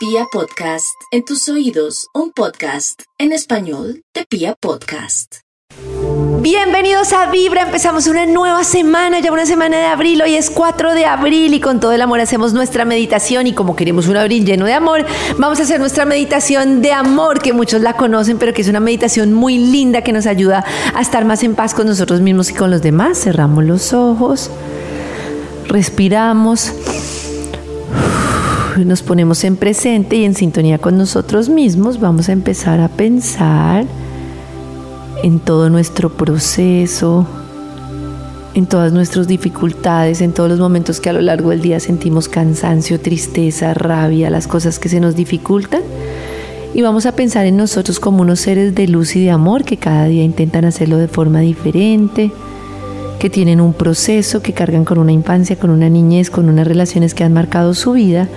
Pia Podcast, en tus oídos, un podcast en español de Pia Podcast. Bienvenidos a Vibra, empezamos una nueva semana, ya una semana de abril, hoy es 4 de abril y con todo el amor hacemos nuestra meditación y como queremos un abril lleno de amor, vamos a hacer nuestra meditación de amor, que muchos la conocen, pero que es una meditación muy linda que nos ayuda a estar más en paz con nosotros mismos y con los demás. Cerramos los ojos, respiramos nos ponemos en presente y en sintonía con nosotros mismos, vamos a empezar a pensar en todo nuestro proceso, en todas nuestras dificultades, en todos los momentos que a lo largo del día sentimos cansancio, tristeza, rabia, las cosas que se nos dificultan. Y vamos a pensar en nosotros como unos seres de luz y de amor que cada día intentan hacerlo de forma diferente, que tienen un proceso, que cargan con una infancia, con una niñez, con unas relaciones que han marcado su vida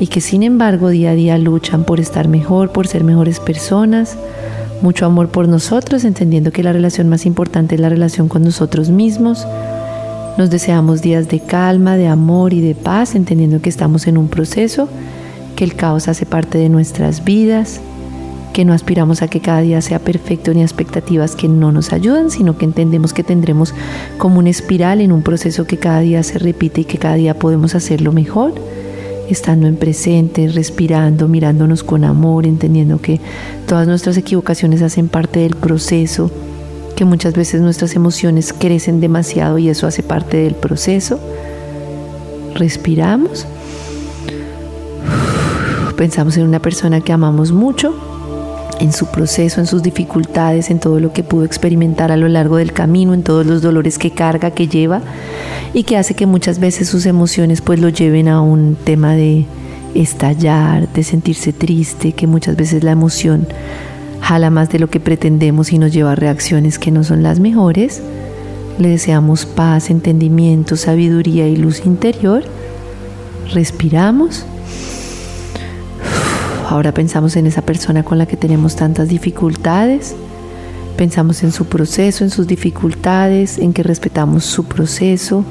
y que sin embargo día a día luchan por estar mejor, por ser mejores personas, mucho amor por nosotros, entendiendo que la relación más importante es la relación con nosotros mismos. Nos deseamos días de calma, de amor y de paz, entendiendo que estamos en un proceso, que el caos hace parte de nuestras vidas, que no aspiramos a que cada día sea perfecto ni a expectativas que no nos ayudan, sino que entendemos que tendremos como una espiral en un proceso que cada día se repite y que cada día podemos hacerlo mejor, estando en presente, respirando, mirándonos con amor, entendiendo que todas nuestras equivocaciones hacen parte del proceso, que muchas veces nuestras emociones crecen demasiado y eso hace parte del proceso. Respiramos. Pensamos en una persona que amamos mucho en su proceso, en sus dificultades, en todo lo que pudo experimentar a lo largo del camino, en todos los dolores que carga, que lleva y que hace que muchas veces sus emociones pues lo lleven a un tema de estallar, de sentirse triste, que muchas veces la emoción jala más de lo que pretendemos y nos lleva a reacciones que no son las mejores. Le deseamos paz, entendimiento, sabiduría y luz interior. Respiramos Ahora pensamos en esa persona con la que tenemos tantas dificultades. Pensamos en su proceso, en sus dificultades, en que respetamos su proceso.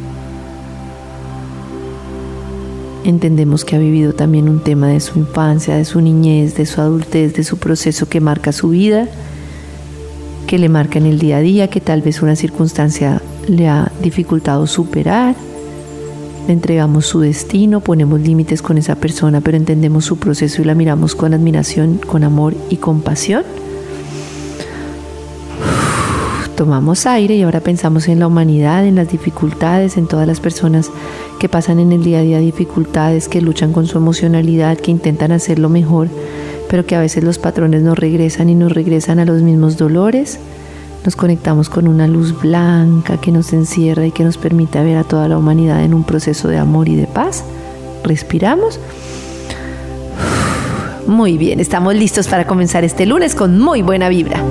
Entendemos que ha vivido también un tema de su infancia, de su niñez, de su adultez, de su proceso que marca su vida, que le marca en el día a día, que tal vez una circunstancia le ha dificultado superar le entregamos su destino, ponemos límites con esa persona, pero entendemos su proceso y la miramos con admiración, con amor y compasión. Tomamos aire y ahora pensamos en la humanidad, en las dificultades, en todas las personas que pasan en el día a día dificultades, que luchan con su emocionalidad, que intentan hacerlo mejor, pero que a veces los patrones nos regresan y nos regresan a los mismos dolores nos conectamos con una luz blanca que nos encierra y que nos permite ver a toda la humanidad en un proceso de amor y de paz. Respiramos. Muy bien, estamos listos para comenzar este lunes con muy buena vibra.